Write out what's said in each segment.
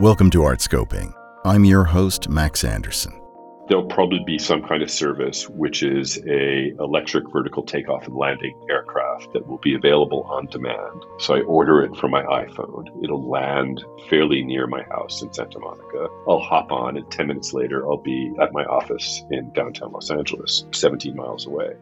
Welcome to Art Scoping. I'm your host, Max Anderson. There'll probably be some kind of service, which is a electric vertical takeoff and landing aircraft that will be available on demand. So I order it from my iPhone. It'll land fairly near my house in Santa Monica. I'll hop on, and 10 minutes later, I'll be at my office in downtown Los Angeles, 17 miles away.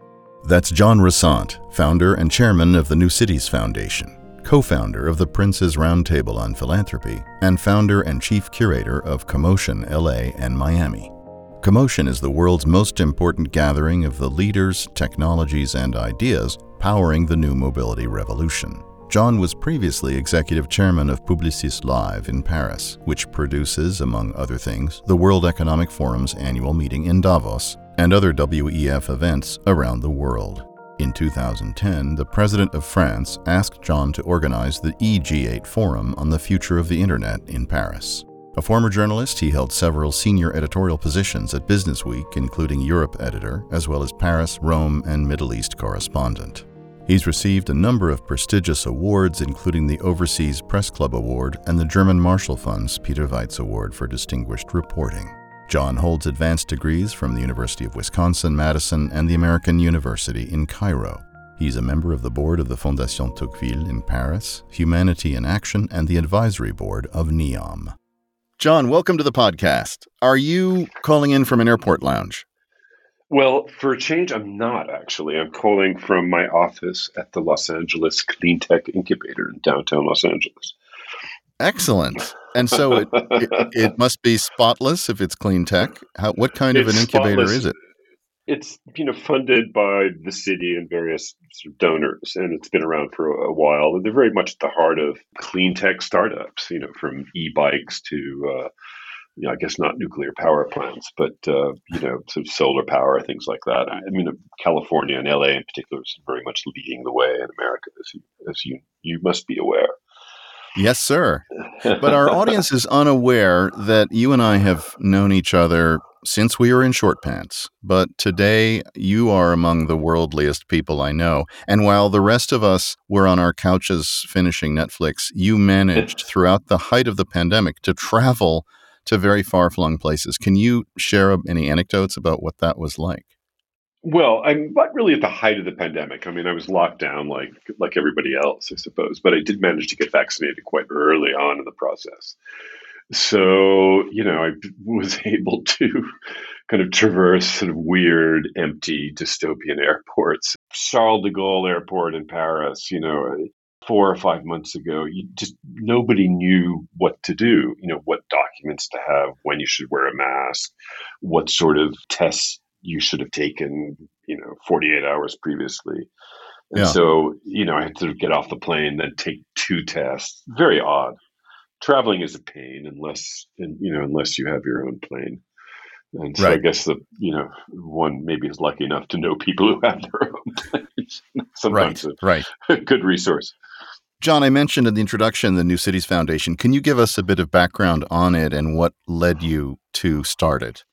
That's John Rossant, founder and chairman of the New Cities Foundation, co founder of the Prince's Roundtable on Philanthropy, and founder and chief curator of Commotion LA and Miami. Commotion is the world's most important gathering of the leaders, technologies, and ideas powering the new mobility revolution. John was previously executive chairman of Publicis Live in Paris, which produces, among other things, the World Economic Forum's annual meeting in Davos and other WEF events around the world. In 2010, the President of France asked John to organize the EG8 Forum on the Future of the Internet in Paris. A former journalist, he held several senior editorial positions at Businessweek, including Europe editor, as well as Paris, Rome, and Middle East correspondent. He's received a number of prestigious awards, including the Overseas Press Club Award and the German Marshall Fund's Peter Weitz Award for Distinguished Reporting. John holds advanced degrees from the University of Wisconsin Madison and the American University in Cairo. He's a member of the board of the Fondation Tocqueville in Paris, Humanity in Action, and the advisory board of NEOM. John, welcome to the podcast. Are you calling in from an airport lounge? Well, for a change, I'm not actually. I'm calling from my office at the Los Angeles Clean Tech Incubator in downtown Los Angeles. Excellent. And so it, it, it must be spotless if it's clean tech. How, what kind of an incubator spotless. is it? it's you know funded by the city and various sort of donors, and it's been around for a, while. And they're very much at the heart of clean tech startups. You know, from e-bikes to uh, you know, I guess not nuclear power plants, but uh, you know, sort of solar power, things like that. I mean, California and LA in particular is very much leading the way in America, as you as you you must be aware. Yes, sir. But our audience is unaware that you and I have known each other since we were in short pants. But today, you are among the worldliest people I know. And while the rest of us were on our couches finishing Netflix, you managed throughout the height of the pandemic to travel to very far flung places. Can you share any anecdotes about what that was like? Well, I'm not really at the height of the pandemic. I mean, I was locked down like like everybody else, I suppose, but I did manage to get vaccinated quite early on in the process. So, you know, I was able to kind of traverse sort of weird, empty, dystopian airports. Charles de Gaulle Airport in Paris, you know, four or five months ago, you just nobody knew what to do, you know, what documents to have, when you should wear a mask, what sort of tests you should have taken, you know, 48 hours previously. And yeah. so, you know, I had to get off the plane, then take two tests. Very odd traveling is a pain unless you know unless you have your own plane. And so right. I guess the you know one maybe is lucky enough to know people who have their own planes. Sometimes right, a, right. a good resource. John, I mentioned in the introduction the New Cities Foundation. Can you give us a bit of background on it and what led you to start it?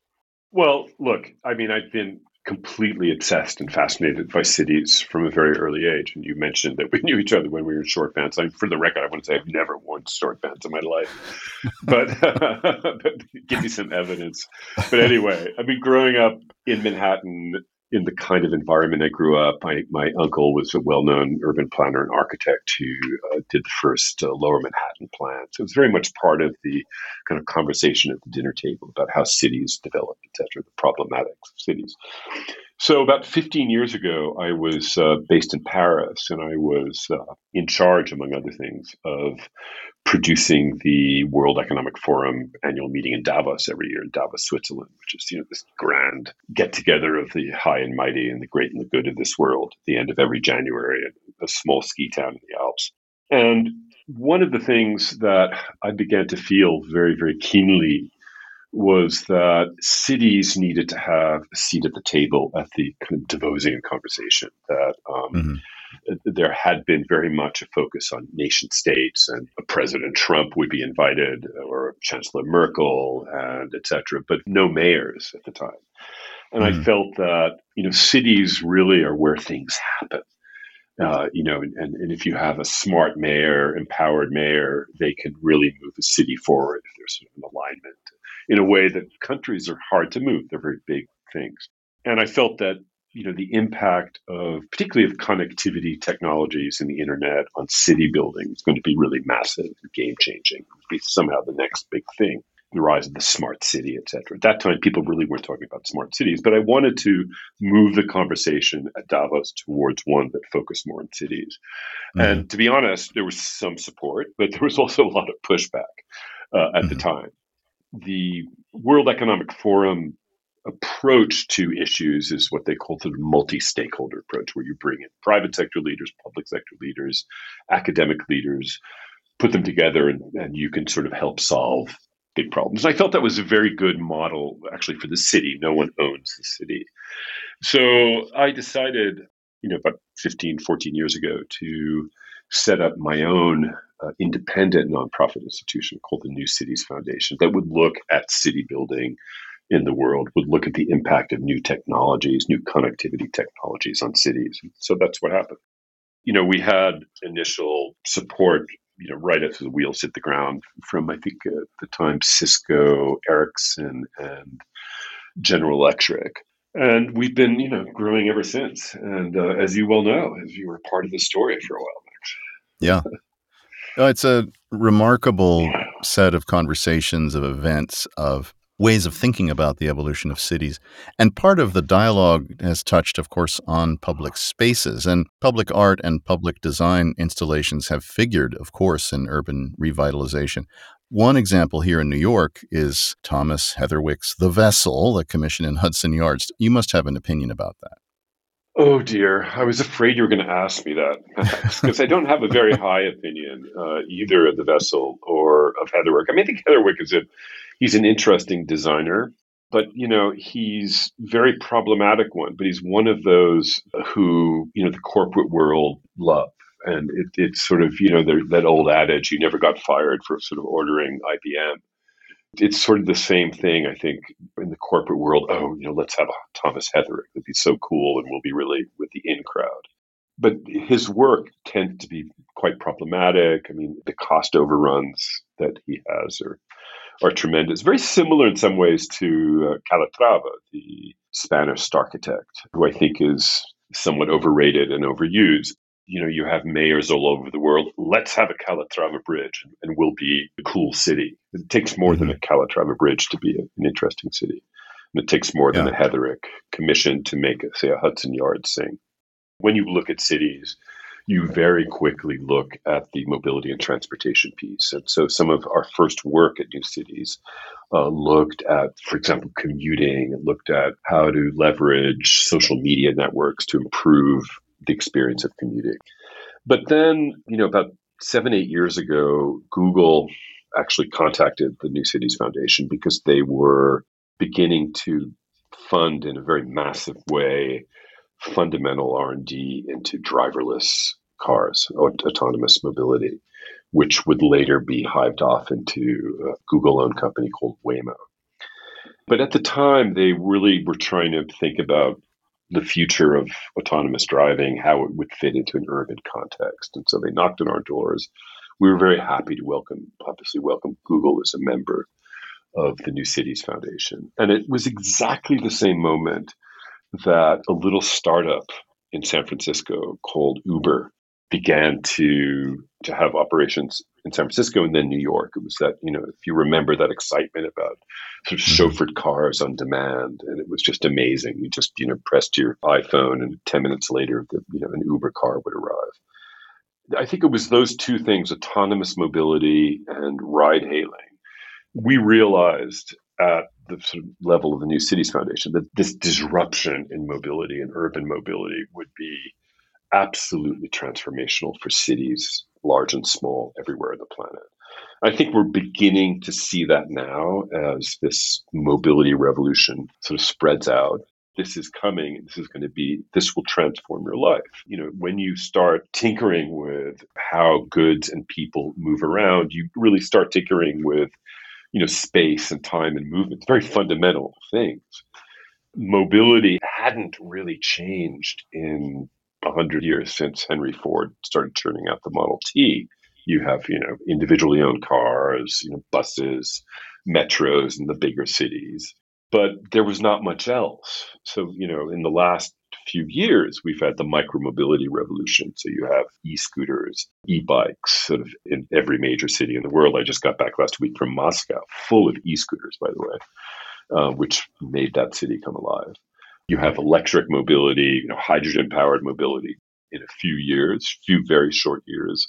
Well, look, I mean, I've been completely obsessed and fascinated by cities from a very early age. And you mentioned that we knew each other when we were in short pants. I mean, for the record, I want to say I've never worn short pants in my life, but, but give me some evidence. But anyway, I mean, growing up in Manhattan, in the kind of environment I grew up. My, my uncle was a well known urban planner and architect who uh, did the first uh, lower Manhattan plan. So it was very much part of the kind of conversation at the dinner table about how cities develop, et cetera, the problematics of cities. So about 15 years ago, I was uh, based in Paris, and I was uh, in charge, among other things, of producing the World Economic Forum annual meeting in Davos every year in Davos, Switzerland, which is you know this grand get together of the high and mighty and the great and the good of this world at the end of every January in a small ski town in the Alps. And one of the things that I began to feel very, very keenly was that cities needed to have a seat at the table at the kind of Davosian conversation. That um, mm-hmm. there had been very much a focus on nation states, and a President Trump would be invited, or Chancellor Merkel, and etc., but no mayors at the time. And mm-hmm. I felt that you know cities really are where things happen. Uh, you know, and, and if you have a smart mayor, empowered mayor, they can really move a city forward if there's sort of an alignment in a way that countries are hard to move. They're very big things. And I felt that, you know, the impact of particularly of connectivity technologies and the internet on city building is going to be really massive and game changing. Be somehow the next big thing the rise of the smart city, et cetera. At that time, people really weren't talking about smart cities, but I wanted to move the conversation at Davos towards one that focused more on cities. Mm-hmm. And to be honest, there was some support, but there was also a lot of pushback uh, at mm-hmm. the time. The World Economic Forum approach to issues is what they call the multi-stakeholder approach, where you bring in private sector leaders, public sector leaders, academic leaders, put them together, and, and you can sort of help solve big problems. I felt that was a very good model actually for the city. No one owns the city. So I decided, you know, about 15, 14 years ago to set up my own uh, independent nonprofit institution called the New Cities Foundation that would look at city building in the world, would look at the impact of new technologies, new connectivity technologies on cities. So that's what happened. You know, we had initial support you know, right as the wheels hit the ground from, I think, at the time, Cisco, Ericsson, and General Electric. And we've been, you know, growing ever since. And uh, as you well know, as you were part of the story for a while, Max. Yeah. Oh, it's a remarkable set of conversations, of events, of ways of thinking about the evolution of cities. And part of the dialogue has touched, of course, on public spaces. And public art and public design installations have figured, of course, in urban revitalization. One example here in New York is Thomas Heatherwick's The Vessel, a commission in Hudson Yards. You must have an opinion about that. Oh dear, I was afraid you were going to ask me that because I don't have a very high opinion uh, either of the vessel or of Heatherwick. I mean, I think Heatherwick is a he's an interesting designer, but you know he's very problematic one. But he's one of those who you know the corporate world love, and it, it's sort of you know that old adage: you never got fired for sort of ordering IBM. It's sort of the same thing, I think, in the corporate world. Oh, you know, let's have a Thomas Heatherwick. That'd be so cool, and we'll be really with the in crowd. But his work tends to be quite problematic. I mean, the cost overruns that he has are are tremendous. Very similar in some ways to uh, Calatrava, the Spanish architect, who I think is somewhat overrated and overused. You know, you have mayors all over the world. Let's have a Calatrava bridge and we'll be a cool city. It takes more than a mm-hmm. Calatrava bridge to be an interesting city. And it takes more than a Heatherwick commission to make, say, a Hudson Yard sing. When you look at cities, you very quickly look at the mobility and transportation piece. And so some of our first work at New Cities uh, looked at, for example, commuting, looked at how to leverage social media networks to improve the experience of commuting. But then, you know, about seven, eight years ago, Google actually contacted the New Cities Foundation because they were beginning to fund in a very massive way fundamental R&D into driverless cars, autonomous mobility, which would later be hived off into a Google-owned company called Waymo. But at the time, they really were trying to think about the future of autonomous driving, how it would fit into an urban context. And so they knocked on our doors. We were very happy to welcome, obviously, welcome Google as a member of the New Cities Foundation. And it was exactly the same moment that a little startup in San Francisco called Uber began to to have operations in San Francisco and then New York. It was that, you know, if you remember that excitement about sort of mm-hmm. chauffeured cars on demand, and it was just amazing. You just, you know, pressed your iPhone and 10 minutes later, the, you know, an Uber car would arrive. I think it was those two things, autonomous mobility and ride hailing. We realized at the sort of level of the New Cities Foundation that this disruption in mobility and urban mobility would be absolutely transformational for cities, large and small, everywhere on the planet. I think we're beginning to see that now as this mobility revolution sort of spreads out. This is coming. This is going to be, this will transform your life. You know, when you start tinkering with how goods and people move around, you really start tinkering with you know, space and time and movement, very fundamental things. Mobility hadn't really changed in 100 years since Henry Ford started turning out the Model T. You have, you know, individually owned cars, you know, buses, metros in the bigger cities. But there was not much else. So, you know, in the last few years, we've had the micromobility revolution. So you have e scooters, e bikes, sort of in every major city in the world. I just got back last week from Moscow, full of e scooters, by the way, uh, which made that city come alive. You have electric mobility, you know, hydrogen powered mobility in a few years, few very short years.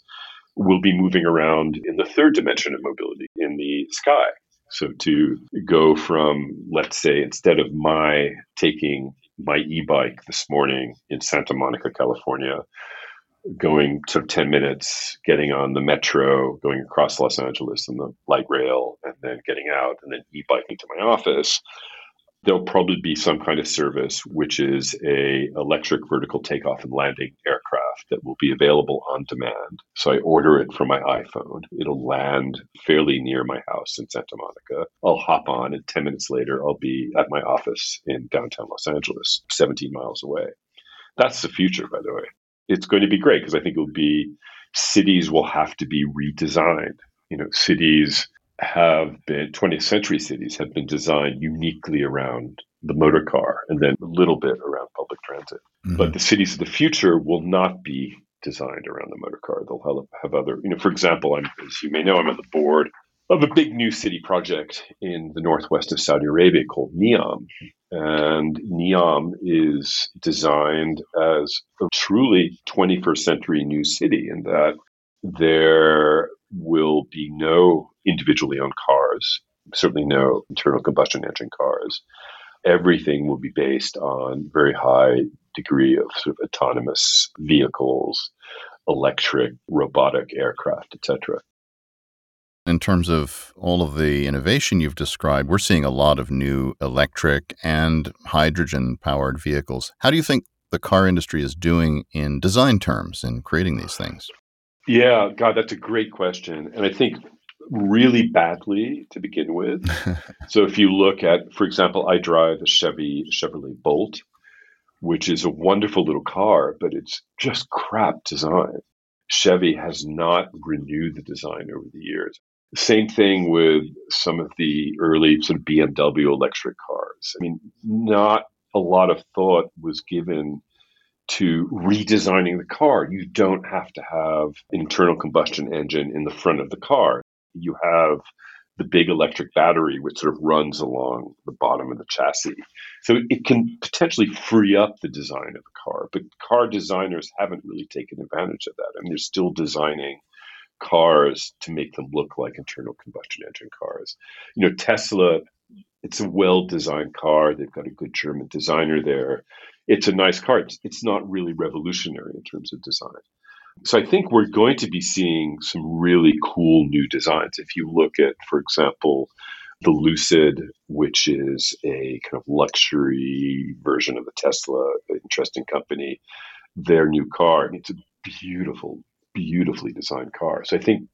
We'll be moving around in the third dimension of mobility in the sky. So to go from, let's say, instead of my taking my e-bike this morning in Santa Monica, California, going to 10 minutes, getting on the metro, going across Los Angeles and the light rail, and then getting out and then e-biking to my office there'll probably be some kind of service which is a electric vertical takeoff and landing aircraft that will be available on demand. So i order it from my iphone. It'll land fairly near my house in santa monica. I'll hop on and 10 minutes later i'll be at my office in downtown los angeles 17 miles away. That's the future by the way. It's going to be great because i think it'll be cities will have to be redesigned. You know cities have been 20th century cities have been designed uniquely around the motor car and then a little bit around public transit. Mm-hmm. But the cities of the future will not be designed around the motor car. They'll have, have other, you know, for example, I'm, as you may know, I'm on the board of a big new city project in the northwest of Saudi Arabia called Neom. And Neom is designed as a truly 21st century new city in that there will be no individually owned cars, certainly no internal combustion engine cars. Everything will be based on very high degree of sort of autonomous vehicles, electric, robotic aircraft, etc. In terms of all of the innovation you've described, we're seeing a lot of new electric and hydrogen powered vehicles. How do you think the car industry is doing in design terms in creating these things? Yeah, God, that's a great question. And I think really badly to begin with. so if you look at, for example, I drive a Chevy Chevrolet Bolt, which is a wonderful little car, but it's just crap design. Chevy has not renewed the design over the years. Same thing with some of the early sort of BMW electric cars. I mean, not a lot of thought was given to redesigning the car. You don't have to have internal combustion engine in the front of the car. You have the big electric battery, which sort of runs along the bottom of the chassis. So it can potentially free up the design of the car, but car designers haven't really taken advantage of that. I mean, they're still designing cars to make them look like internal combustion engine cars. You know, Tesla, it's a well designed car. They've got a good German designer there it's a nice car. It's, it's not really revolutionary in terms of design. So I think we're going to be seeing some really cool new designs. If you look at, for example, the Lucid, which is a kind of luxury version of the Tesla, interesting company, their new car. It's a beautiful, beautifully designed car. So I think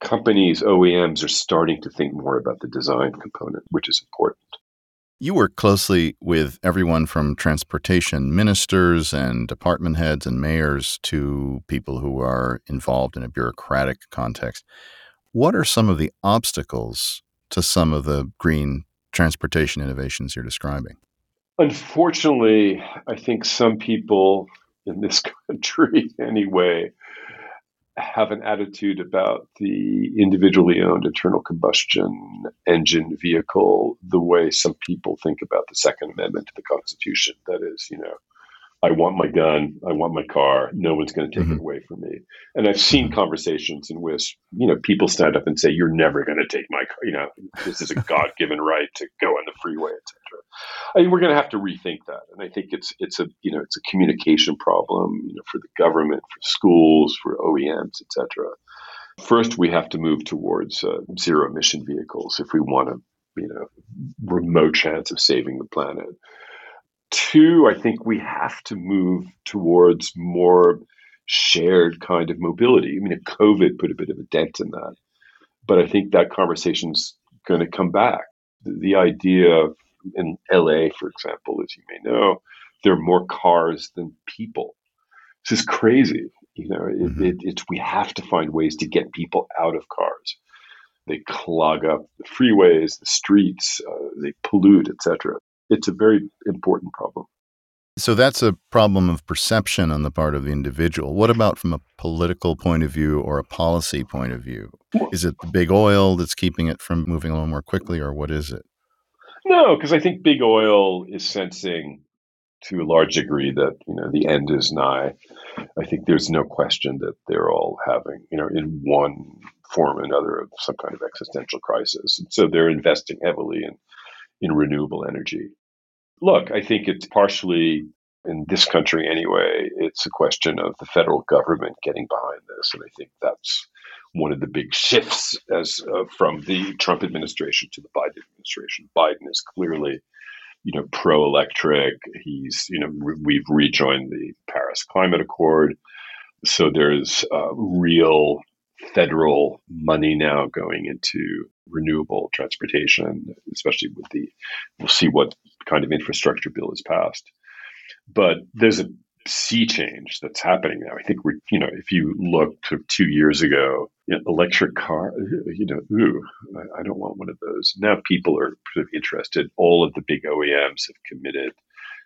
companies, OEMs, are starting to think more about the design component, which is important. You work closely with everyone from transportation ministers and department heads and mayors to people who are involved in a bureaucratic context. What are some of the obstacles to some of the green transportation innovations you're describing? Unfortunately, I think some people in this country, anyway, have an attitude about the individually owned internal combustion engine vehicle the way some people think about the Second Amendment to the Constitution. That is, you know, I want my gun, I want my car, no one's going to take mm-hmm. it away from me. And I've seen mm-hmm. conversations in which, you know, people stand up and say, You're never going to take my car, you know, this is a God given right to go on the freeway, etc. I mean, we're going to have to rethink that. And I think it's it's a you know, it's a communication problem, you know, for the government, for schools, for OEMs, etc. First, we have to move towards uh, zero emission vehicles if we want to, you know, remote chance of saving the planet. Two, I think we have to move towards more shared kind of mobility. I mean, COVID put a bit of a dent in that, but I think that conversation's going to come back. The, the idea of, in LA, for example, as you may know, there are more cars than people. This is crazy. You know, it, mm-hmm. it, it's we have to find ways to get people out of cars. They clog up the freeways, the streets, uh, they pollute, etc. It's a very important problem. So that's a problem of perception on the part of the individual. What about from a political point of view or a policy point of view? Is it the big oil that's keeping it from moving along more quickly, or what is it? No, because I think big oil is sensing to a large degree that you know the end is nigh. I think there's no question that they're all having, you know, in one form or another, of some kind of existential crisis, and so they're investing heavily in in renewable energy. Look, I think it's partially in this country anyway. It's a question of the federal government getting behind this, and I think that's one of the big shifts as uh, from the Trump administration to the Biden administration. Biden is clearly you know, pro-electric. He's, you know, re- we've rejoined the Paris Climate Accord, so there's uh, real federal money now going into renewable transportation, especially with the. We'll see what kind of infrastructure bill is passed, but there's a sea change that's happening now. I think we, you know, if you look to two years ago, you know, electric car, you know, ooh, I, I, don't want one of those. Now people are sort of interested. All of the big OEMs have committed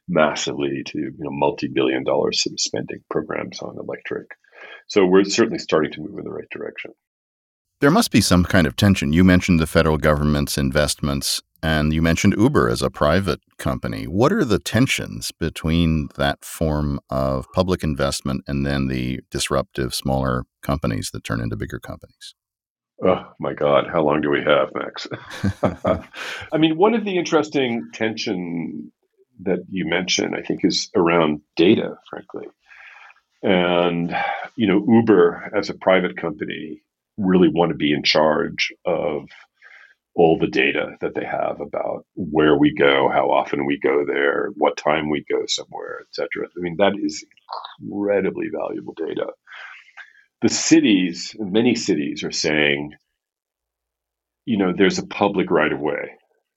massively to you know multi-billion dollar spending programs on electric. So we're certainly starting to move in the right direction. There must be some kind of tension. You mentioned the federal government's investments and you mentioned Uber as a private company. What are the tensions between that form of public investment and then the disruptive smaller companies that turn into bigger companies? Oh my God, how long do we have, Max? I mean, one of the interesting tension that you mentioned, I think, is around data, frankly. And, you know, Uber as a private company really want to be in charge of all the data that they have about where we go, how often we go there, what time we go somewhere, etc. I mean, that is incredibly valuable data. The cities, many cities, are saying, you know, there's a public right of way,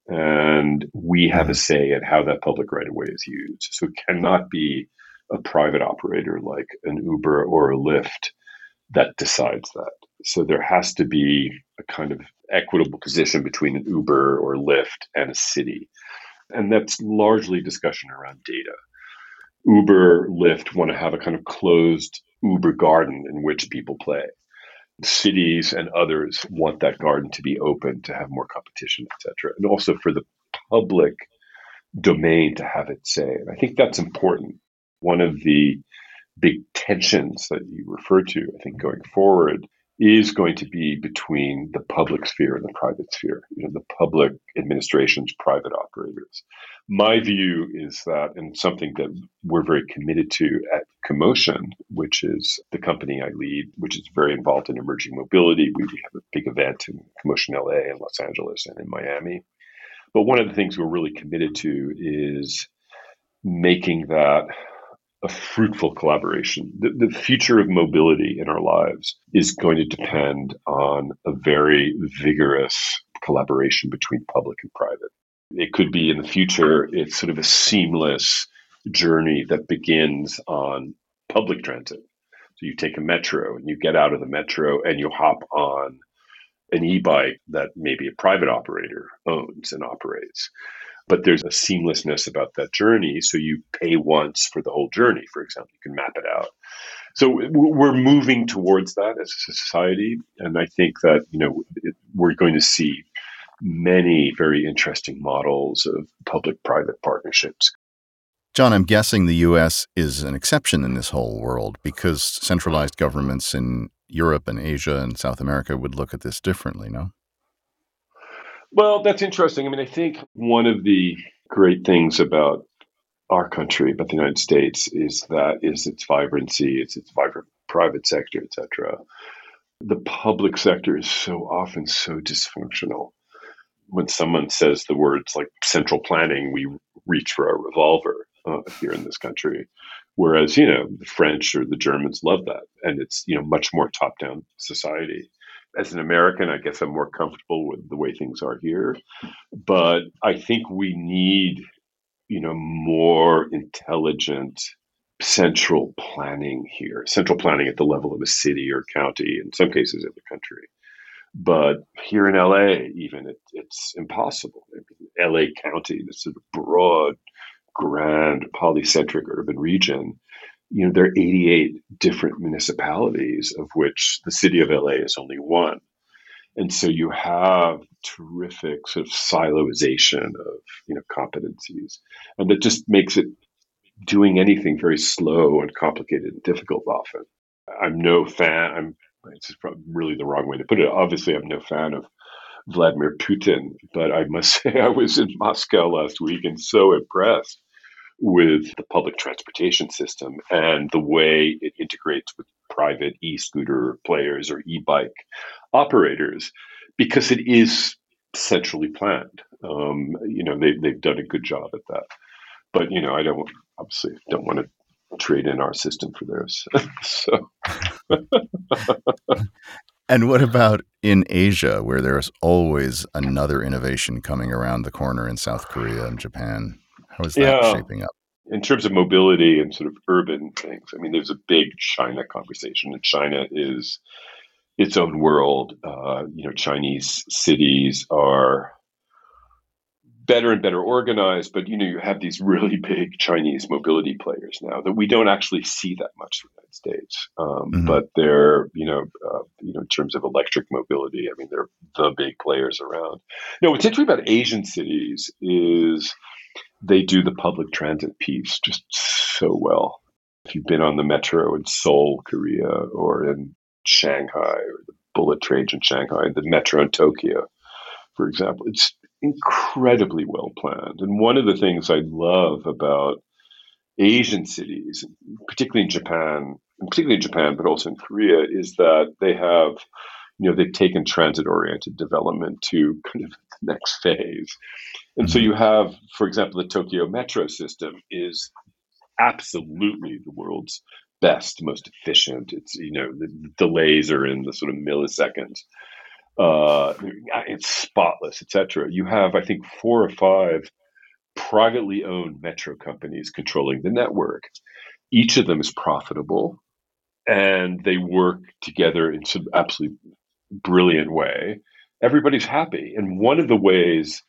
and we have a mm-hmm. say in how that public right of way is used. So it cannot be a private operator like an Uber or a Lyft that decides that. So there has to be a kind of equitable position between an Uber or Lyft and a city. And that's largely discussion around data. Uber, Lyft want to have a kind of closed Uber garden in which people play. Cities and others want that garden to be open to have more competition, etc. And also for the public domain to have its say. And I think that's important. One of the big tensions that you refer to, I think, going forward is going to be between the public sphere and the private sphere, you know, the public administrations, private operators. My view is that, and something that we're very committed to at Commotion, which is the company I lead, which is very involved in emerging mobility. We have a big event in Commotion LA in Los Angeles and in Miami. But one of the things we're really committed to is making that a fruitful collaboration. The, the, future of mobility in our lives is going to depend on a very vigorous collaboration between public and private. It could be in the future, it's sort of a seamless journey that begins on public transit. So you take a metro and you get out of the metro and you hop on an e bike that maybe a private operator owns and operates but there's a seamlessness about that journey. So you pay once for the whole journey, for example. You can map it out. So we're moving towards that as a society, and I think that you know we're going to see many very interesting models of public-private partnerships. John, I'm guessing the U.S. is an exception in this whole world because centralized governments in Europe and Asia and South America would look at this differently, no? Well, that's interesting. I mean, I think one of the great things about our country, about the United States, is that is its vibrancy, it's its vibrant private sector, etc. The public sector is so often so dysfunctional. When someone says the words like central planning, we reach for a revolver uh, here in this country. Whereas, you know, the French or the Germans love that. And it's, you know, much more top down society as an American, I guess I'm more comfortable with the way things are here. But I think we need, you know, more intelligent central planning here, central planning at the level of a city or county, in some cases in the country. But here in LA, even it, it's impossible. LA County, this sort of broad, grand, polycentric urban region, you know, there are 88 different municipalities, of which the city of LA is only one. And so you have terrific sort of siloization of you know competencies, and that just makes it doing anything very slow and complicated and difficult often. I'm no fan. I'm it's really the wrong way to put it. Obviously, I'm no fan of Vladimir Putin, but I must say I was in Moscow last week and so impressed with the public transportation system and the way it integrates with private e-scooter players or e-bike operators because it is centrally planned. Um, you know, they, they've done a good job at that. But, you know, I don't obviously don't want to trade in our system for theirs. so. and what about in Asia, where there's always another innovation coming around the corner in South Korea and Japan? How is that yeah. shaping up? In terms of mobility and sort of urban things, I mean, there's a big China conversation, and China is its own world. Uh, you know, Chinese cities are better and better organized, but you know, you have these really big Chinese mobility players now that we don't actually see that much in the United States. Um, mm-hmm. But they're, you know, uh, you know, in terms of electric mobility, I mean, they're the big players around. You know, what's interesting about Asian cities is they do the public transit piece just so well. If you've been on the metro in Seoul, Korea, or in Shanghai, or the bullet trains in Shanghai, the metro in Tokyo, for example, it's incredibly well planned. And one of the things I love about Asian cities, particularly in Japan, particularly in Japan, but also in Korea, is that they have, you know, they've taken transit oriented development to kind of the next phase. And so mm-hmm. you have, for example, the Tokyo metro system is absolutely the world's best, most efficient. It's, you know, the delays are in the sort of milliseconds uh, it's spotless, etc. You have, I think, four or five privately owned metro companies controlling the network. Each of them is profitable, and they work together in some absolutely brilliant way. Everybody's happy, and one of the ways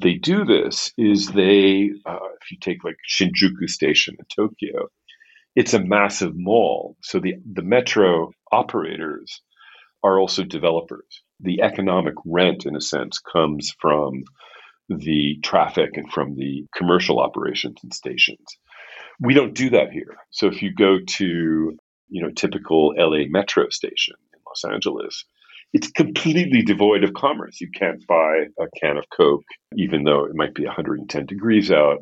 they do this is they, uh, if you take like Shinjuku Station in Tokyo, it's a massive mall. So the the metro operators are also developers the economic rent, in a sense, comes from the traffic and from the commercial operations and stations. We don't do that here. So if you go to, you know, typical LA metro station in Los Angeles, it's completely devoid of commerce. You can't buy a can of Coke, even though it might be 110 degrees out.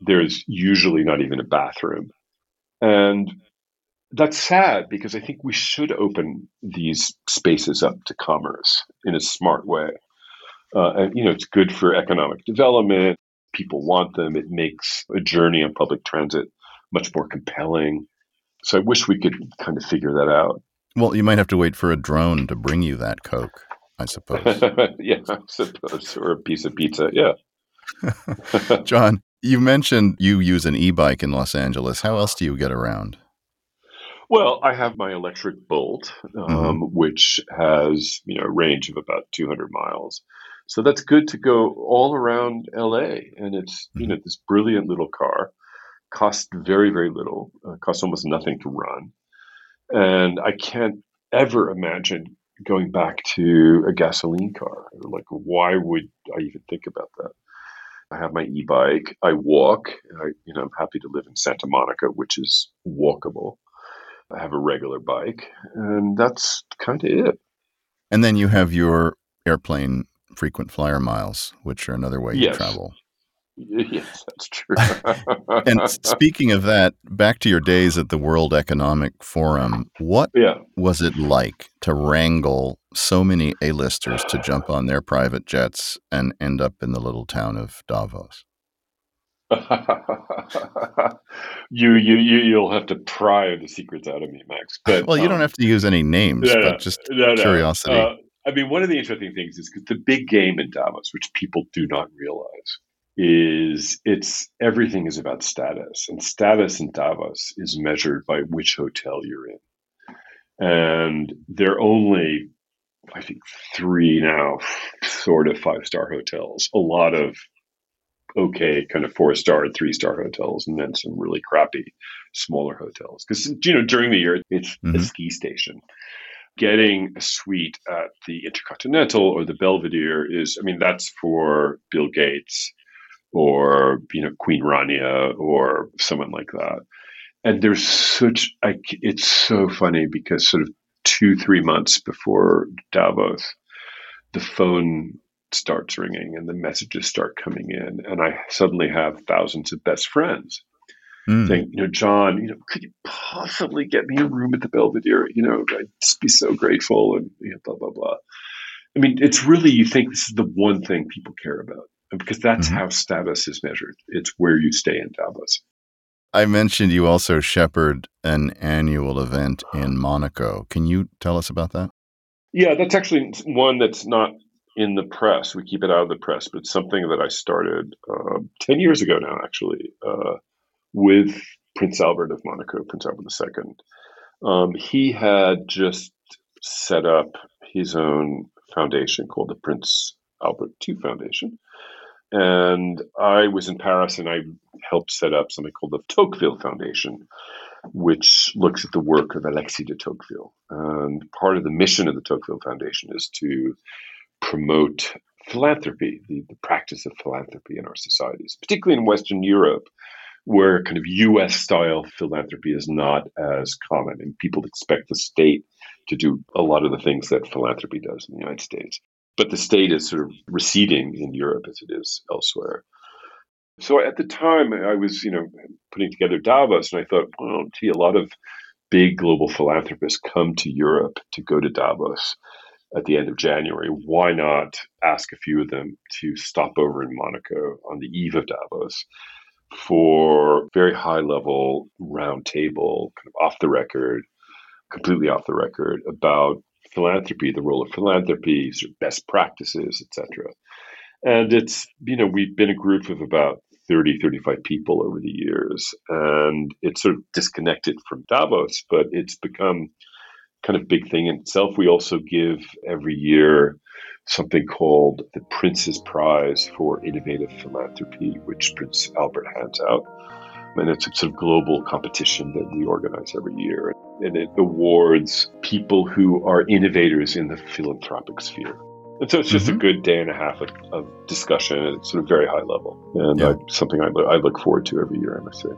There's usually not even a bathroom. And that's sad because I think we should open these spaces up to commerce in a smart way. Uh, and you know, it's good for economic development. People want them. It makes a journey on public transit much more compelling. So I wish we could kind of figure that out. Well, you might have to wait for a drone to bring you that Coke, I suppose. yeah, I suppose, or a piece of pizza. Yeah. John, you mentioned you use an e-bike in Los Angeles. How else do you get around? Well, I have my electric Bolt, um, mm-hmm. which has you know a range of about 200 miles. So that's good to go all around LA, and it's mm-hmm. you know this brilliant little car, costs very very little, uh, costs almost nothing to run, and I can't ever imagine going back to a gasoline car. Like, why would I even think about that? I have my e-bike. I walk. I, you know, I'm happy to live in Santa Monica, which is walkable. I have a regular bike, and that's kind of it. And then you have your airplane frequent flyer miles, which are another way yes. you travel. Yes, that's true. and speaking of that, back to your days at the World Economic Forum, what yeah. was it like to wrangle so many A-listers to jump on their private jets and end up in the little town of Davos? you you you you'll have to pry the secrets out of me, Max. But well, you um, don't have to use any names, no, but just no, curiosity. Uh, I mean, one of the interesting things is the big game in Davos, which people do not realize, is it's everything is about status, and status in Davos is measured by which hotel you're in. And there are only, I think, three now sort of five star hotels. A lot of okay, kind of four star, three star hotels, and then some really crappy smaller hotels. Because you know during the year it's mm-hmm. a ski station. Getting a suite at the Intercontinental or the Belvedere is, I mean, that's for Bill Gates or you know Queen Rania or someone like that. And there's such I, it's so funny because sort of two three months before Davos, the phone starts ringing and the messages start coming in, and I suddenly have thousands of best friends mm. saying, you know, John, you know, could you possibly get me a room at the Belvedere? You know, I'd just be so grateful, and you know, blah blah blah. I mean, it's really you think this is the one thing people care about, because that's mm-hmm. how status is measured. It's where you stay in Davos. I mentioned you also shepherd an annual event in Monaco. Can you tell us about that? Yeah, that's actually one that's not in the press. We keep it out of the press, but something that I started uh, 10 years ago now, actually, uh, with Prince Albert of Monaco, Prince Albert II. Um, he had just set up his own foundation called the Prince Albert II Foundation. And I was in Paris and I helped set up something called the Tocqueville Foundation, which looks at the work of Alexis de Tocqueville. And part of the mission of the Tocqueville Foundation is to promote philanthropy, the, the practice of philanthropy in our societies, particularly in Western Europe, where kind of US style philanthropy is not as common. And people expect the state to do a lot of the things that philanthropy does in the United States but the state is sort of receding in Europe as it is elsewhere. So at the time, I was, you know, putting together Davos, and I thought, well, gee, a lot of big global philanthropists come to Europe to go to Davos at the end of January. Why not ask a few of them to stop over in Monaco on the eve of Davos for very high level roundtable, kind of off the record, completely off the record about philanthropy, the role of philanthropy, sort of best practices, etc. And it's, you know, we've been a group of about 30, 35 people over the years, and it's sort of disconnected from Davos, but it's become kind of big thing in itself. We also give every year something called the Prince's Prize for Innovative Philanthropy, which Prince Albert hands out. And it's a sort of global competition that we organize every year. And it awards people who are innovators in the philanthropic sphere. And so it's just mm-hmm. a good day and a half of, of discussion at sort of very high level. And yeah. something I, I look forward to every year, I must say.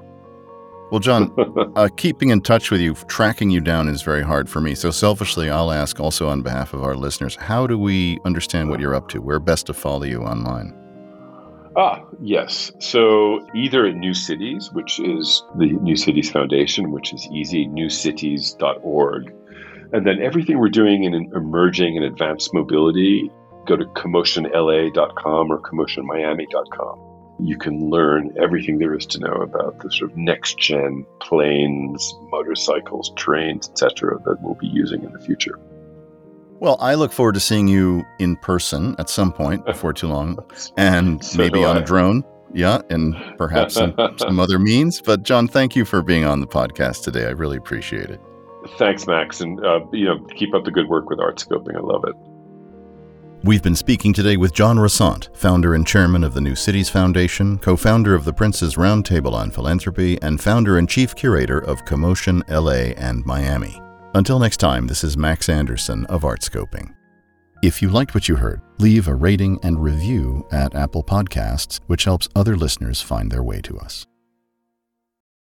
Well, John, uh, keeping in touch with you, tracking you down is very hard for me. So, selfishly, I'll ask also on behalf of our listeners how do we understand what you're up to? Where best to follow you online? Ah, yes. So either at New Cities, which is the New Cities Foundation, which is easy, newcities.org. And then everything we're doing in emerging and advanced mobility, go to commotionla.com or commotionmiami.com. You can learn everything there is to know about the sort of next gen planes, motorcycles, trains, etc. that we'll be using in the future. Well, I look forward to seeing you in person at some point before too long, and so maybe on I. a drone. Yeah, and perhaps some, some other means. But John, thank you for being on the podcast today. I really appreciate it. Thanks, Max, and uh, you know, keep up the good work with art scoping. I love it. We've been speaking today with John Rossant, founder and chairman of the New Cities Foundation, co founder of the Prince's Roundtable on Philanthropy, and founder and chief curator of Commotion LA and Miami. Until next time, this is Max Anderson of Artscoping. If you liked what you heard, leave a rating and review at Apple Podcasts, which helps other listeners find their way to us.